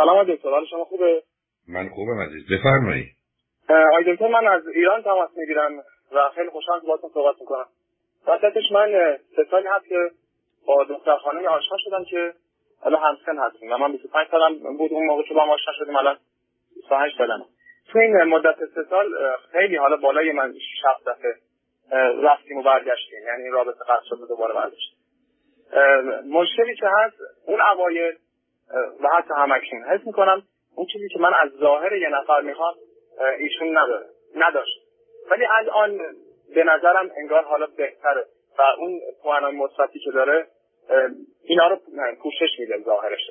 سلام دکتر حال شما خوبه؟ من خوبم عزیز. بفرمایید. آقای دکتر من از ایران تماس می‌گیرم و خیلی خوشحال باهاتون صحبت می‌کنم. وسطش من سه سالی هست که با دختر خانمی آشنا شدم که حالا همسن هستیم. و من 25 سالم بود اون موقع که با هم آشنا شدیم الان 28 سالم تو این مدت سه سال خیلی حالا بالای من 6 دفعه رفتیم و برگشتیم. یعنی رابطه قطع شد دوباره برگشتیم. مشکلی که هست اون اوایل و حتی همکنون حس می‌کنم اون چیزی که من از ظاهر یه نفر می‌خوام ایشون نداره نداشت. ولی الان به نظرم انگار حالا بهتره و اون پوانای مثبتی که داره اینا رو پوشش میده ظاهرش.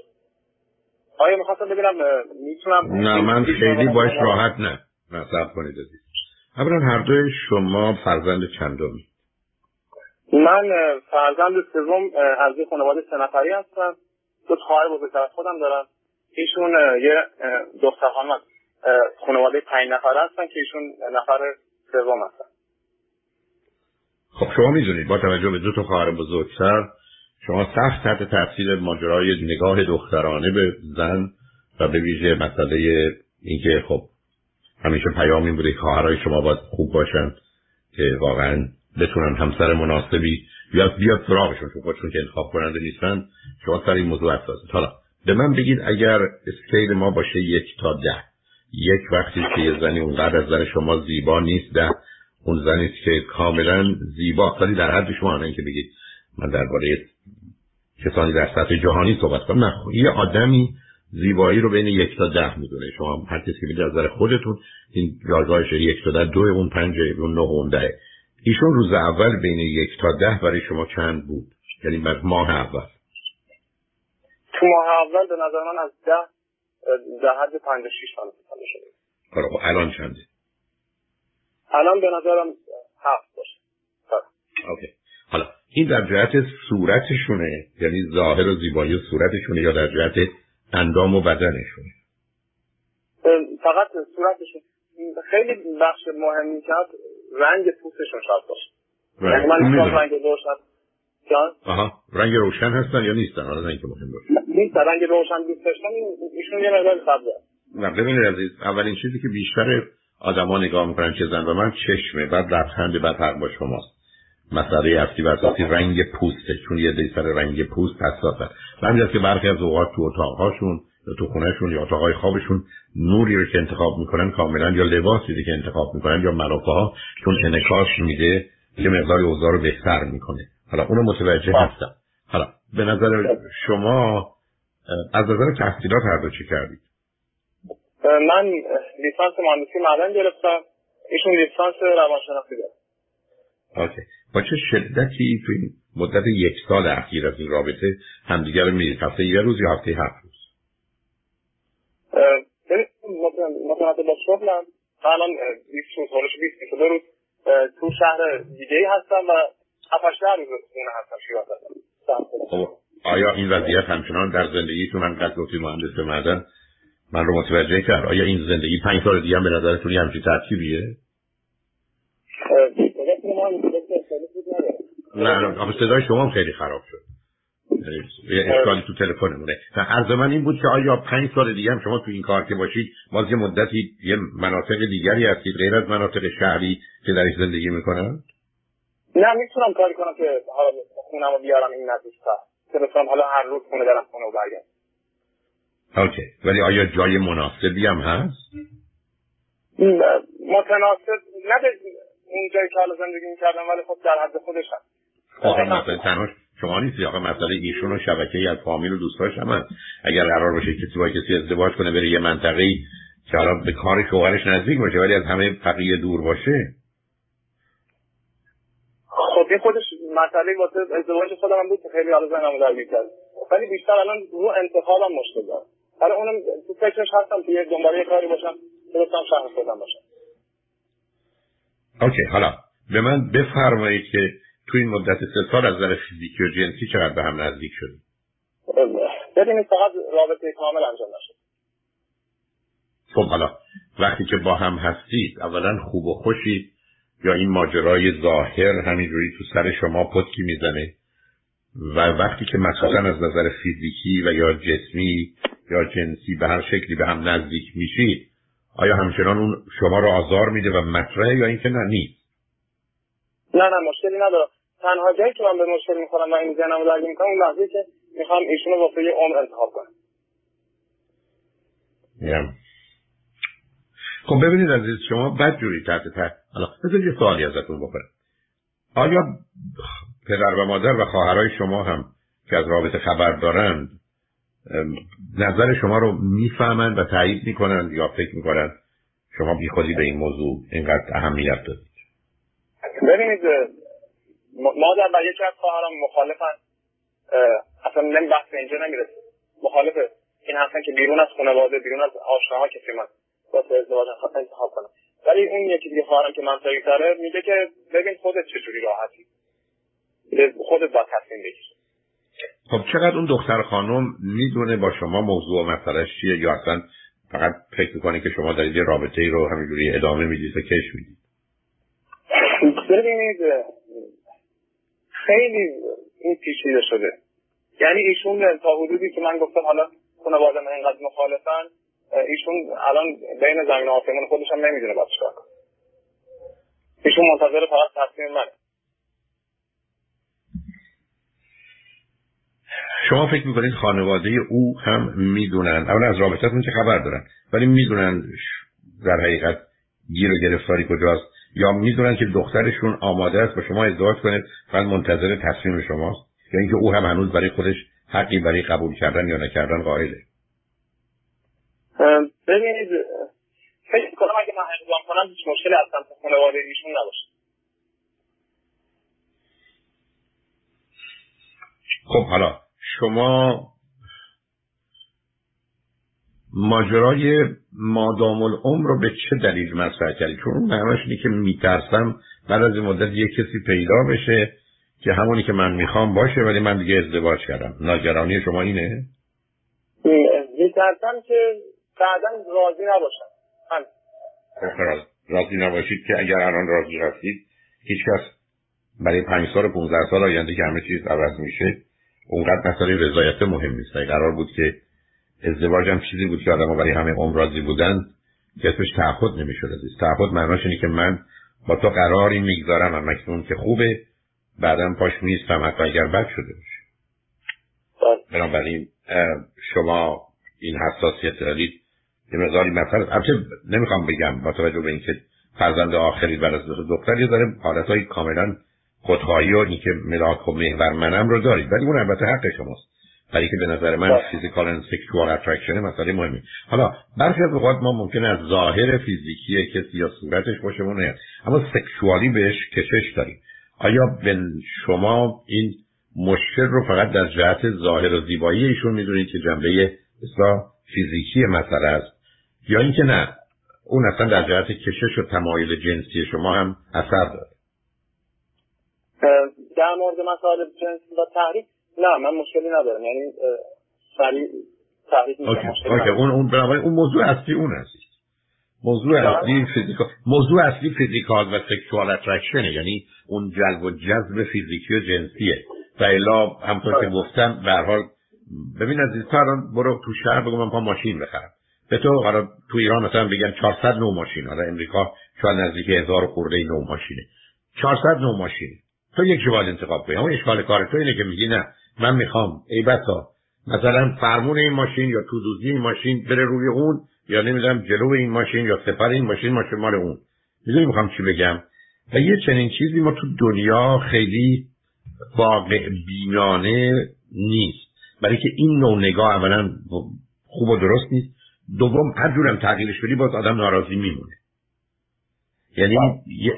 آیا می‌خواستم ببینم می‌تونم نه من خیلی باش راحت نه. نه کنید عزیز. اولا هر دوی شما فرزند چندمی من فرزند سوم از یه خانواده سه نفری هستم. دو خواهر بزرگتر از خودم دارم ایشون یه دختر خانم خانواده پنج نفر هستن که ایشون نفر سوم هستن. خب شما می‌دونید با توجه به دو تا خواهر بزرگتر شما سخت تحت تاثیر ماجرای نگاه دخترانه به زن و به ویژه مسئله اینکه خب همیشه پیامی بوده خواهرای شما باید خوب باشن که واقعا بتونن همسر مناسبی یا بیاد سراغشون چون خودشون که انتخاب کننده نیستن. شما سر این موضوع حساسید حالا به من بگید اگر اسکیل ما باشه یک تا ده. یک وقتی که یه زنی اونقدر از زن شما زیبا نیست ده. اون زنی که کاملا زیبا. ولی در حد شما نه که بگید من درباره کسانی در سطح جهانی صحبت کنم. نه یه آدمی زیبایی رو بین یک تا ده می‌دونه. شما هر کسی که از نظر خودتون این جایگاهش یک تا ده دو اون پنج اون نه اون ده ایشون روز اول بین یک تا ده برای شما چند بود؟ یعنی بر ماه اول. تو ماه اول به نظر من از ده در حد پنج شیش سال شده خب الان چنده؟ الان به نظرم هفت باشه. اوکی. حالا این در جهت صورتشونه؟ یعنی ظاهر و زیبایی و صورتشونه یا در جهت اندام و بدنشونه؟ فقط صورتشون خیلی بخش مهمی که رنگ پوستشون شاید باشه. یعنی من رنگ روشن. آها. رنگ روشن هستن یا نیستن؟ حالا رنگ مهم باشه. نیستن رنگ روشن دوست داشتن ایشون یه مقدار سبزه نه ببینید عزیز اولین چیزی که بیشتر آدما نگاه می‌کنن چه زن؟ و من چشمه بعد لبخند بعد حق با شماست. مسئله اصلی و اساسی رنگ پوسته چون یه دی سر رنگ پوست حساسه. همین که برخی از اوقات تو اتاقهاشون تو خونهشون یا اتاقهای خوابشون نوری رو که انتخاب می‌کنن کاملا یا لباسی که انتخاب می‌کنن یا ملافه ها چون انکاش میده یه مقداری اوضاع رو بهتر می‌کنه. حالا اونو متوجه هستم. حالا به نظر شما از نظر تحصیلات هر دو چی کردید؟ من لیسانس مهندسی معدن گرفتم. ایشون لیسانس روانشناسی داره. اوکی. با چه شدتی تو این مدت یک سال اخیر از این رابطه همدیگر رو می‌دید؟ هفته یه روز یا هفته هفت مثلا با شغلم الان 20 روز 20 روز تو شهر دیگه هستم و هفتش روز خونه هستم شیراز خب آیا این وضعیت همچنان در زندگیتون هم قد گفتی مهندس معدن من رو متوجه کرد آیا این زندگی پنج سال دیگه هم به نظرتون یه همچین ترتیبیه؟ نه نه صدای شما خیلی خراب شد یه اشکالی تو تلفنمونه و عرض من این بود که آیا پنج سال دیگه هم شما تو این کار که باشید باز یه مدتی یه مناطق دیگری هستید غیر از مناطق شهری که درش زندگی می‌کنن؟ نه می‌تونم کاری کنم که حالا خونم رو بیارم این نزدیکتر که بتونم حالا هر روز خونه برم خونه و برگرد اوکی. ولی آیا جای مناسبی هم هست؟ متناسب نه به اون جایی که حالا زندگی می‌کردم ولی خب در حد خودش هست شما نیستی آقا مسئله ایشون و شبکه ای از فامیل و دوستاش هم اگر قرار باشه کسی با کسی ازدواج کنه بره یه منطقه که حالا به کار شوهرش نزدیک باشه ولی از همه بقیه دور باشه؟ خب این خودش مسئله واسه ازدواج خودم بود که خیلی حالا زنمو در کرد ولی بیشتر الان رو انتخابم مشکل دارم. برای اونم تو فکرش هستم که یه دنباله کاری باشم بتونم شهر خودم باشم. اوکی حالا به من بفرمایید که تو این مدت سه سال از نظر فیزیکی و جنسی چقدر به هم نزدیک شدید ببینید فقط رابطه کامل انجام نشد. خب حالا وقتی که با هم هستید اولا خوب و خوشید یا این ماجرای ظاهر همینجوری تو سر شما پتکی می‌زنه؟ و وقتی که مخصوصا از نظر فیزیکی و یا جسمی یا جنسی به هر شکلی به هم نزدیک میشید آیا همچنان اون شما رو آزار میده و مطرحه یا اینکه نه نیست؟ نه نه مشکلی نداره تنها جایی که من به مشکل می‌خورم و این ذهنمو درگیر می‌کنم اون لحظه که می‌خوام ایشونو واسه یه عمر انتخاب کنم. yeah. خب ببینید عزیز شما بد جوری تحت تحت حالا بذارید یه سوالی ازتون بکنم. آیا پدر و مادر و خواهرای شما هم که از رابطه خبر دارند نظر شما رو می‌فهمند و تایید می‌کنند یا فکر می‌کنند شما بی خودی به این موضوع اینقدر اهمیت دادید؟ ببینید مادر و یکی از خواهرام مخالفن. اصلا نمی بحث اینجا نمی‌رسه. مخالف این هستن که بیرون از خانواده بیرون از آشناها کسی من واسه ازدواج انتخاب کنم ولی اون یکی دیگه خواهرم که منطقی تره میگه که ببین خودت چجوری راحتی. خودت با تصمیم بگیر خب چقدر اون دختر خانم می‌دونه با شما موضوع و مسئله چیه یا اصلا فقط فکر می‌کنه که شما دارید یه رابطه ای رو همینجوری ادامه می‌دید و کش می‌دید؟ ببینید خیلی این پیچیده شده. یعنی ایشون تا حدودی که من گفتم حالا خانواده من اینقدر مخالفن ایشون الان بین زمین و آسمون خودش هم نمی‌دونه باید چیکار ایشون منتظر فقط تصمیم منه. شما فکر می‌کنید خانواده او هم می‌دونن؟ اولا از رابطتون که خبر دارن؟ ولی می‌دونن در حقیقت گیر و گرفتاری کجاست؟ یا می‌دونن که دخترشون آماده است با شما ازدواج کنه فقط منتظر تصمیم شماست؟ یا اینکه او هم هنوز برای خودش حقی برای قبول کردن یا نکردن قائله؟ ببینید فکر کنم اگه من اقدام کنم هیچ مشکلی از سمت خانواده ایشون نباشه. خب حالا شما ماجرای مادام العمر رو به چه دلیل مطرح کردید چون اون معناش اینه که میترسم بعد از این مدت یه کسی پیدا بشه که همونی که من می‌خوام باشه ولی من دیگه ازدواج کردم. ناگرانی شما اینه؟ میترسم که بعدا راضی نباشم. خب، راضی نباشید که اگر الان راضی هستید هیچ کس برای پنج سال پونزده سال آینده که همه چیز عوض میشه اونقدر مسئله رضایت مهم نیست. قرار بود که ازدواج هم چیزی بود که آدم برای همه عمر راضی بودن که اسمش تعهد نمی‌شد. عزیز تعهد معناش اینه که من با تو قراری می‌گذارم و مکنون که خوبه بعدم پاش میستم حتی اگر بد شده باشه. بله. بنابراین شما این حساسیت دارید. یه مقداری مثلا البته نمی‌خوام بگم با توجه به اینکه فرزند آخری بعد از دختر یه داره حالت کاملا خودخواهی و اینکه ملاک و محور منم رو دارید. ولی اون البته حق شماست. برای که به نظر من فیزیکال و سکشوال اترکشن مسئله مهمی حالا برخی از اوقات ما ممکن از ظاهر فیزیکی کسی یا صورتش باشه نه اما سکشوالی بهش کشش داریم. آیا به شما این مشکل رو فقط در جهت ظاهر و زیبایی ایشون می‌دونید که جنبه اصلا فیزیکی مسئله است؟ یا اینکه نه اون اصلا در جهت کشش و تمایل جنسی شما هم اثر داره؟ در مورد مسائل جنسی و تحریک نه من مشکلی ندارم. یعنی سریع تحریک اوکی اون اون اون موضوع اصلی اون است موضوع اصلی فیزیکال موضوع اصلی فیزیکال و سکشوال اترکشنه یعنی اون جلب و جذب فیزیکی و جنسیه. و الا همطور که بله. گفتم به حال ببین از الان برو تو شهر بگو من پا ماشین بخرم. به تو حالا تو ایران مثلا بگن 400 نو ماشین. حالا امریکا شاید نزدیک هزار خورده نو ماشینه. 400 نو ماشینه. تو یک جوال انتخاب کنی. اما اشکال کار تو اینه که میگی نه. من می‌خوام ای بسا مثلا فرمون این ماشین یا تو دوزی این ماشین بره روی اون یا نمی‌دونم جلو این ماشین یا سپر این ماشین ماشین مال اون. می‌دونی می‌خوام چی بگم؟ و یه چنین چیزی ما تو دنیا خیلی واقع بینانه نیست. برای که این نوع نگاه اولا خوب و درست نیست. دوم هر جورم تغییرش بدی باز آدم ناراضی میمونه. یعنی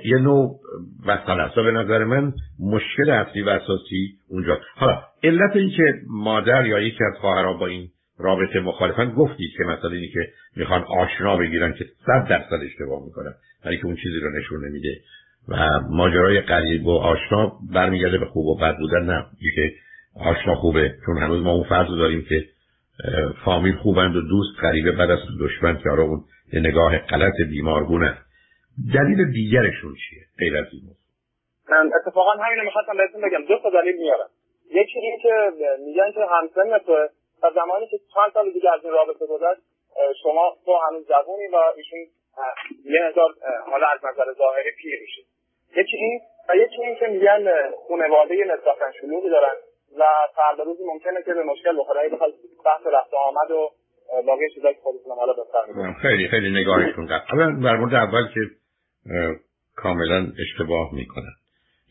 یه, نوع مسئله است. به نظر من مشکل اصلی و اساسی اونجا. حالا علت این که مادر یا یکی از خواهرها با این رابطه مخالفن گفتید که مثلا اینی که می‌خوان آشنا بگیرن که صد درصد اشتباه می‌کنن ولی که اون چیزی رو نشون نمیده. و ماجرای قریب و آشنا برمیگرده به خوب و بد بودن نه. که آشنا خوبه چون هنوز ما اون فرض داریم که فامیل خوبند و دوست قریبه بعد از دشمن که اون یه نگاه غلط بیمارگونه. دلیل دیگرشون چیه غیر از این اتفاقا همین رو می‌خواستم بهتون بگم. دو تا دلیل میارم. یکی این که میگن که همسن تو و زمانی که چند سال دیگه از این رابطه گذشت شما تو هنوز جوونی و ایشون یه هزار حالا از نظر ظاهری پیر میشه. یکی این و یکی این که میگن خانواده نسبتا شلوغی دارن و فردا روزی ممکنه که به مشکل بخوره. بخواد بحث رفت آمد و باقی چیزایی که خودتون حالا بفرمایید خیلی خیلی نگاهشون قد اولا در مورد اول که کاملا اشتباه می‌کنن.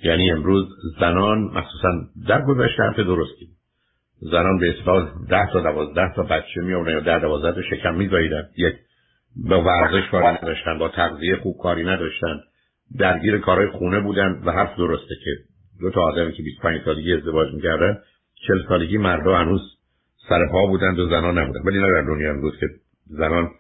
یعنی امروز زنان مخصوصا در گذشته حرف درستی زنان به اصطلاح ده تا دوازده تا بچه می یا ده دوازده تا شکم می یک با ورزش کاری نداشتن با تغذیه خوب کاری نداشتن. درگیر کارهای خونه بودن و حرف درسته که دو تا آدمی که 25 سالگی ازدواج می‌کردن 40 سالگی مردا هنوز سر پا بودند و زنان نبودن ولی نه در دنیا امروز که زنان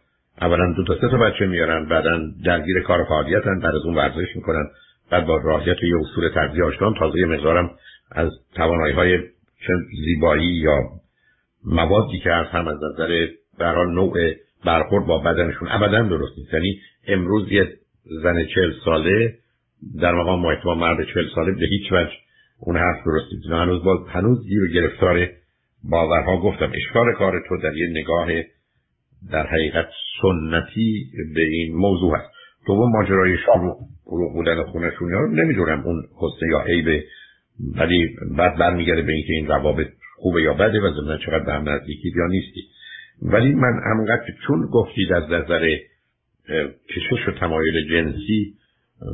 اولا دو تا سه تا بچه میارن بعدا درگیر کار فعالیتن بعد از اون ورزش می‌کنن بعد با راحیت یه اصول تغذیه آشنان. تازه یه مقدارم از توانایی های زیبایی یا موادی که از هم از نظر برحال نوع برخورد با بدنشون ابدا درست نیست. یعنی امروز یه زن چل ساله در مقام با مرد چل ساله به هیچ وجه اون حرف درست نیست. هنوز باز هنوز گیر گرفتار باورها گفتم اشکال کار تو در یه نگاه در حقیقت سنتی به این موضوع هست. تو ماجرای شروع فروغ بودن خونشون رو نمی‌دونم اون حسن یا عیبه ولی بعد برمیگرده به اینکه این روابط خوبه یا بده و ضمن چقدر به هم نزدیکی یا نیستی. ولی من همونقدر چون گفتید از نظر کشش و تمایل جنسی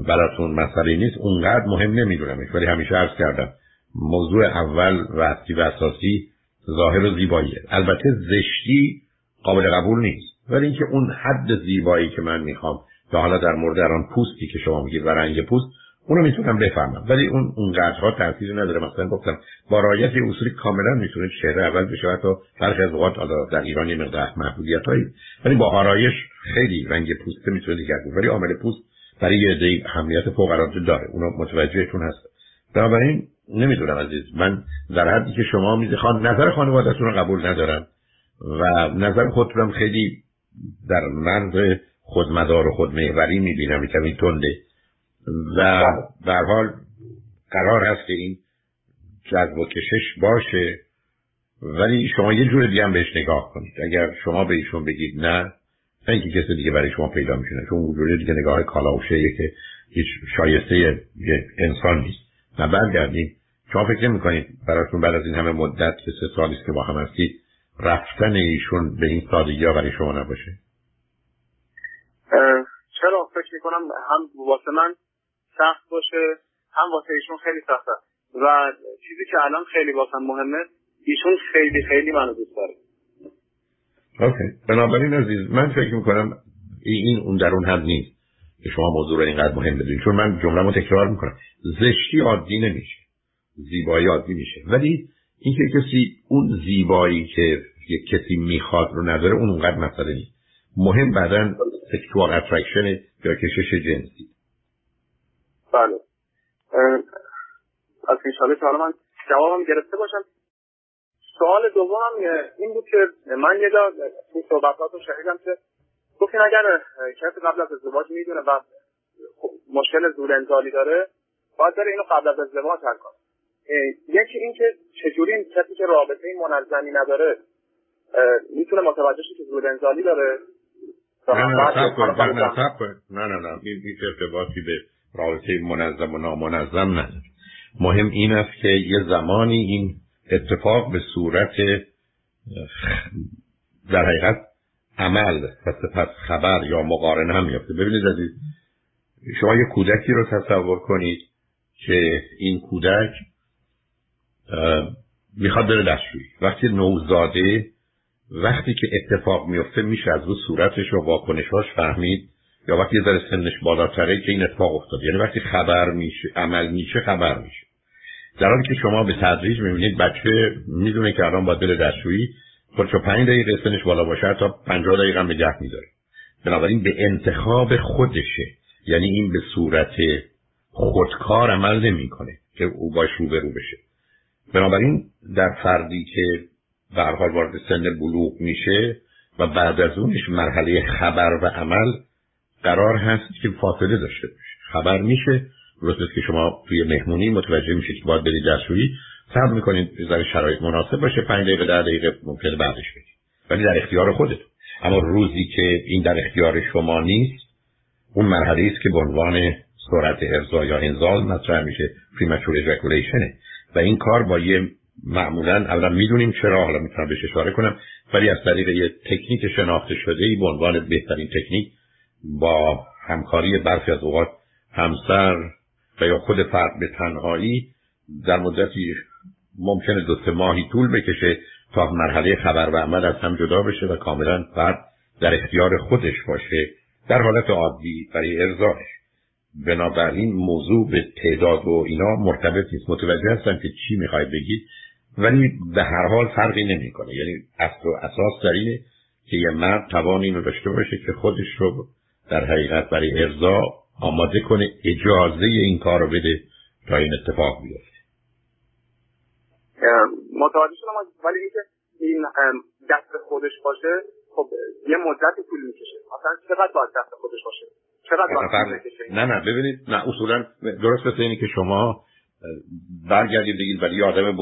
براتون مسئله نیست اونقدر مهم نمیدونمش. ولی همیشه عرض کردم موضوع اول و اصلی و اساسی ظاهر و زیباییه. البته زشتی قابل قبول نیست. ولی اینکه اون حد زیبایی که من می‌خوام که حالا در مورد آن پوستی که شما میگید و رنگ پوست اونو می‌تونم بفهمم. ولی اون اونقدرها تاثیری نداره. مثلا گفتم با رعایت اصولی کاملا می‌تونه چهره اول بشه حتی برخی از اوقات در ایران یه مقدار محدودیت هایی ولی با آرایش خیلی رنگ پوست می‌تونه دیگر بود ولی عامل پوست برای یه عده اهمیت فوق العاده داره. اونو متوجهتون هست. بنابراین نمی‌دونم عزیز من در حدی که شما می‌خوان نظر خانوادهتون رو قبول ندارم و نظر خودتونم خیلی در مرز خودمدار و خودمهوری می‌بینم کمی تنده و به حال قرار هست که این جذب و کشش باشه ولی شما یه جور دیگه هم بهش نگاه کنید. اگر شما به ایشون بگید نه نه اینکه کسی دیگه برای شما پیدا میشونه چون وجود دیگه نگاه کالاوشه که هیچ شایسته یه انسان نیست. نه برگردیم شما فکر می‌کنید براتون بعد از این همه مدت که سه سالیست که با هم هستید رفتن ایشون به این سادگی ها برای شما نباشه؟ چرا؟ فکر می‌کنم هم واسه من سخت باشه هم واسه ایشون خیلی سخته و چیزی که الان خیلی واسه مهمه ایشون خیلی خیلی منو دوست داره. Okay. بنابراین عزیز من فکر می‌کنم این اون در اون حد نیست. شما موضوع رو اینقدر مهم بدونید چون من جمله رو تکرار می‌کنم. زشتی عادی نمیشه. زیبایی عادی میشه. ولی اینکه کسی اون زیبایی که یک کسی می‌خواد رو نداره اون اونقدر مسئله نیست. مهم بعدا sexual attraction یا کشش جنسی. بله. از انشاءالله که حالا من جوابم گرفته باشم. سوال دومم این بود که من یه جا این صحبتات رو شنیدم که گفتین اگر کسی قبل از ازدواج می‌دونه و مشکل زور انزالی داره باید داره اینو قبل از ازدواج حل کنه. یکی این که چجوری این کسی که رابطه منظمی نداره می‌تونه متوجه که زور انزالی داره؟ نه نه نه نه این ارتباطی به رابطه منظم و نامنظم نداره. مهم این است که یه زمانی این اتفاق به صورت در حقیقت عمل و سپس خبر یا مقارنه هم میفته ببینید عزیز شما یه کودکی رو تصور کنید که این کودک می‌خواد بره دستشویی. وقتی نوزاده وقتی که اتفاق میفته میشه از رو صورتش و واکنشاش فهمید یا وقتی ذره سنش بالاتره که این اتفاق افتاد. یعنی وقتی خبر میشه عمل میشه خبر میشه. در حالی که شما به تدریج می‌بینید بچه می‌دونه که الان باید بره دستشویی. خودشو پنج دقیقه سنش بالا باشه تا پنجاه دقیقه هم نگه میداره بنابراین به انتخاب خودشه. یعنی این به صورت خودکار عمل نمی‌کنه که او باش روبرو بشه. بنابراین در فردی که به حال وارد سن بلوغ میشه و بعد از اونش مرحله خبر و عمل قرار هست که فاصله داشته باشه. خبر میشه درست که شما توی مهمونی متوجه میشید که باید برید دستشویی. صبر می‌کنید بذاری شرایط مناسب باشه پنج دقیقه در دقیقه ممکنه بعدش بگید. ولی در اختیار خودتون. اما روزی که این در اختیار شما نیست اون مرحله است که به عنوان سرعت ارضا یا انزال مطرح میشه پریمچور اجاکولیشنه و این کار با یه معمولا اولا می‌دونیم چرا حالا می‌تونم بهش اشاره کنم ولی از طریق یه تکنیک شناخته شده ای به عنوان بهترین تکنیک با همکاری برخی از اوقات همسر و یا خود فرد به تنهایی در مدتی ممکنه دو سه ماهی طول بکشه تا مرحله خبر و عمل از هم جدا بشه و کاملا فرد در اختیار خودش باشه در حالت عادی برای ارزاش بنابراین موضوع به تعداد و اینا مرتبط نیست. متوجه هستم که چی می‌خواید بگید ولی به هر حال فرقی نمی‌کنه. یعنی اصل و اساس در اینه که یه مرد توان اینو داشته باشه که خودش رو در حقیقت برای ارضا آماده کنه اجازه این کار رو بده تا این اتفاق بیفته. متوجه شدم ولی اینکه این دست خودش باشه خب یه مدت طول می‌کشه. مثلا چقدر باید دست خودش باشه؟ چقدر باید نه نه ببینید نه اصولا درست مثل اینه که شما برگردید بگید ولی آدم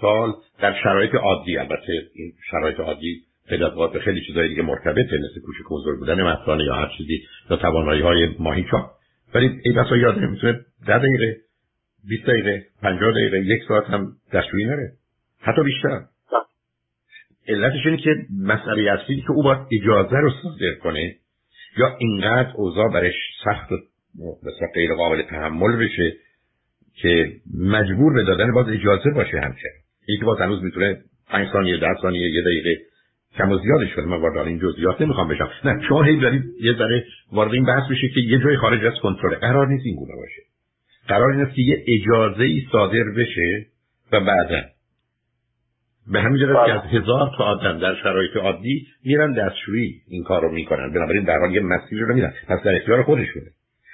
سال در شرایط عادی البته این شرایط عادی پیدا به خیلی چیزای دیگه مرتبطه مثل کوچک بزرگ بودن مثلا یا هر چیزی یا توانایی های ماهی چاپ ولی این بسا یادم می‌تونه ده دقیقه 20 دقیقه 50 دقیقه یک ساعت هم دستشویی نره. حتی بیشتر. علتش اینه که مسئله اصلی که او باید اجازه رو صادر کنه یا اینقدر اوضاع برش سخت و غیر قابل تحمل بشه که مجبور به دادن باز اجازه باشه همچنین. این که باز هنوز می‌تونه 5 ثانیه 10 ثانیه یه دقیقه کم و زیادش کنه. من وارد این جزئیات نمی‌خوام بشم. نه شما هی دارید یه ذره وارد این بحث بشه که یه جای خارج از کنترل. قرار نیست این گونه باشه. قرار این است که یه اجازه ای صادر بشه و بعدا. به همین جهت که از هزار تا آدم در شرایط عادی میرن دستشویی این کار رو می‌کنن. بنابراین در حال یه مسیر رو میرن پس در اختیار خودشونه.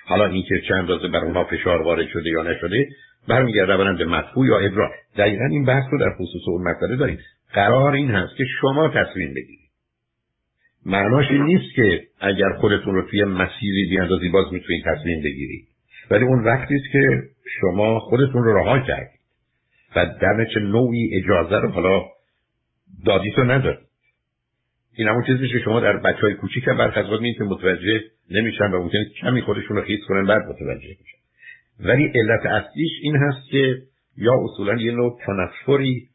حالا اینکه چند اندازه بر اونها فشار وارد شده یا نشده برمیگرده اولا به مدفوع یا ادراک. دقیقا این بحث رو در خصوص اون مسئله داریم. قرار این هست که شما تصمیم بگیرید. معناش این نیست که اگر خودتون رو توی مسیری بیاندازی باز می‌تونید تصمیم بگیرید. ولی اون وقتی است که شما خودتون رو رها کردید و در چه نوعی اجازه رو حالا دادید و ندارید این همون چیزی که شما در بچه های کوچیک هم برخ از که متوجه نمیشن و ممکنه کمی خودشون رو خیز کنن بعد متوجه میشن. ولی علت اصلیش این هست که یا اصولا یه نوع تنفری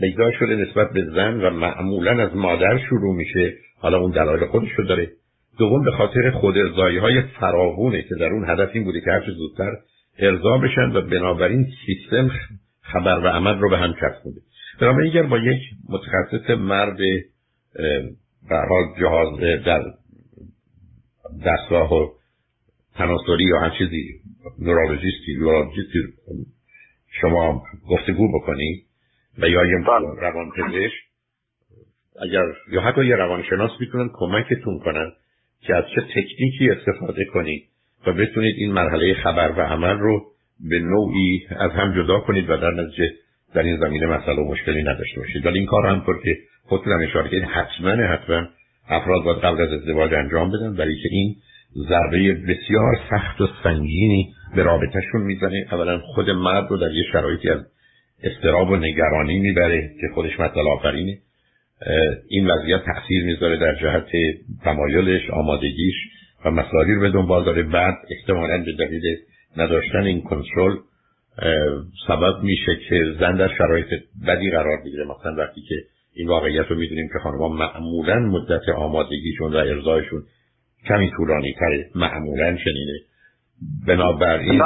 پیدا شده نسبت به زن و معمولا از مادر شروع میشه. حالا اون دلایل خودش رو داره. دوم به خاطر خود ارزایی های فراوونه که در اون هدف این بوده که هرچه زودتر ارضا بشن و بنابراین سیستم خبر و عمل رو به هم چسبونده بنابراین اگر با یک متخصص مرد به حال جهاز در دستگاه و تناسلی یا هر چیزی نورولوژیستی نورولوژیستی شما گفتگو بکنی و یا یه بله. روان پزشک اگر یا حتی یه روانشناس می‌تونن کمکتون کنن که از چه تکنیکی استفاده کنید و بتونید این مرحله خبر و عمل رو به نوعی از هم جدا کنید و در نتیجه در این زمینه مسئله و مشکلی نداشته باشید. ولی این کار همطور که خودتون هم اشاره کردید. حتما حتما افراد باید قبل از ازدواج انجام بدن برای که این ضربه بسیار سخت و سنگینی به رابطهشون می‌زنه. اولا خود مرد رو در یه شرایطی از استراب و نگرانی می‌بره که خودش مطلع آفرینه. این وضعیت تاثیر می‌ذاره در جهت تمایلش آمادگیش و مسائلی رو به دنبال داره. بعد احتمالا به دلیل نداشتن این کنترل سبب میشه که زن در شرایط بدی قرار بگیره. مثلا وقتی که این واقعیت رو می‌دونیم که خانمها معمولا مدت آمادگیشون و ارزایشون کمی طولانی تره معمولا چنینه. بنابراین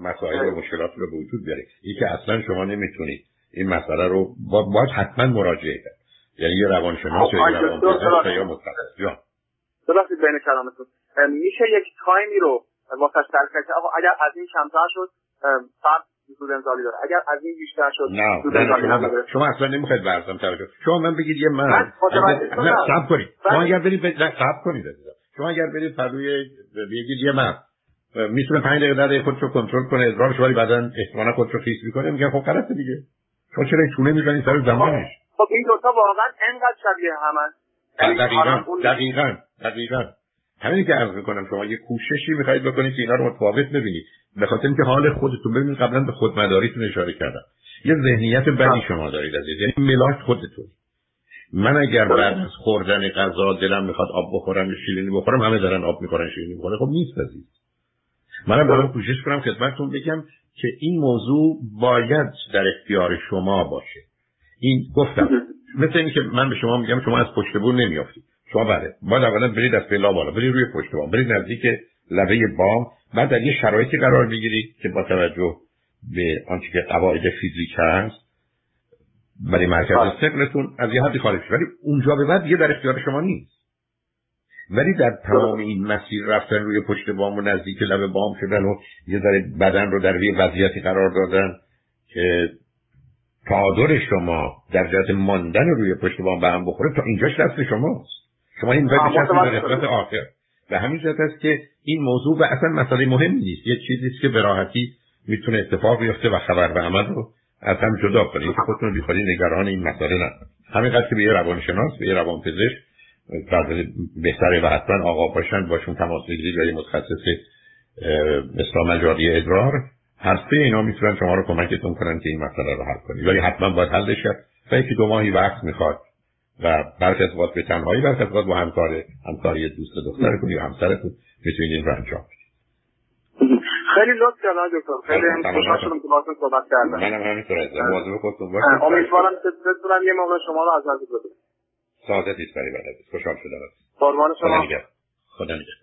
مسائل و مشکلات رو به وجود بیاره. این که اصلا شما نمی‌تونید این مسئله رو باید حتما مراجعه کرد. یعنی یه روانشناس یا روانپزشک یا متخصص جان. بین کلامتون. میشه یک تایمی رو واسه که آقا اگر از این کمتر شد فرد سود انزالی داره. اگر از این بیشتر شد نه سود انزالی نداره شما اصلا نمی‌خواید برزم توجه شما من بگید یه من نه صبر کنید. شما اگر برید نه صبر کنید شما اگر برید پروی بگید یه من می‌تونه 5 دقیقه در خودشو کنترل کنه. ادرارش ولی بعدا احتمالاً خودشو خیس می‌کنه. میگن خب غلطه دیگه. شما چرا چونه می‌زنید سر زمانش؟ خب این دو تا واقعا انقدر شبیه همن دقیقاً دقیقاً دقیقاً. همینی که عرض می‌کنم شما یه کوششی می‌خواید بکنید که اینا رو متفاوت ببینید. به خاطر اینکه حال خودتون ببینید قبلا به خودمداریتون اشاره کردم. یه ذهنیت بدی شما دارید از یعنی ملاک خودتون. من اگر بعد از خوردن غذا دلم می‌خواد آب بخورم شیرینی بخورم همه دارن آب می‌خورن شیرینی می‌خورن. خب نیست عزیز. منم دارم کوشش کنم خدمتتون بگم که این موضوع باید در اختیار شما باشه. این گفتم. مثل این که من به شما میگم شما از پشت بور نمیافتید شما بله باید اولا برید از پلا بالا برید روی پشت بام برید نزدیک لبه بام. بعد در یه شرایطی قرار بگیرید که با توجه به آنچه که قواعد فیزیک هست برای مرکز سقلتون از یه حدی خارج ولی اونجا به بعد دیگه در اختیار شما نیست. ولی در تمام این مسیر رفتن روی پشت بام و نزدیک لب بام شدن و یه ذره بدن رو در یه وضعیتی قرار دادن که تعادل شما در جهت ماندن روی پشت بام به هم بخوره تا اینجاش دست شماست. شما این به قسمت آخر. به همین جهت است که این موضوع و اصلا مسئله مهم نیست. یه چیزی که به راحتی می‌تونه اتفاق بیفته و خبر به عمل رو از هم جدا کنید که خودتون بیخوری نگران این مسئله نکنید همینقدر که به یه روانشناس به یه روانپزشک بهتره و حتما آقا باشن باشون تماس بگیرید و یه متخصص مثلا مجاری ادرار. هر سه اینا می‌تونن شما رو کمکتون کنن که این مسئله رو حل کنید. ولی حتما باید حل شد و یکی دو ماهی وقت می‌خواد. و برخی از به تنهایی برخی از با همکار همکاری دوست دخترتون یا همسرتون می‌تونید این رو انجام خیلی لطف کردن دکتر. خیلی خوشحال شدم که باهاتون صحبت کردم. منم همینطور از مواظب خودتون باشید. امیدوارم که بتونم یه موقع شما رو از نزدیک ببینم سعادتی است برای بلد خوشحال شدم. قربان شما. خدا نگهدار.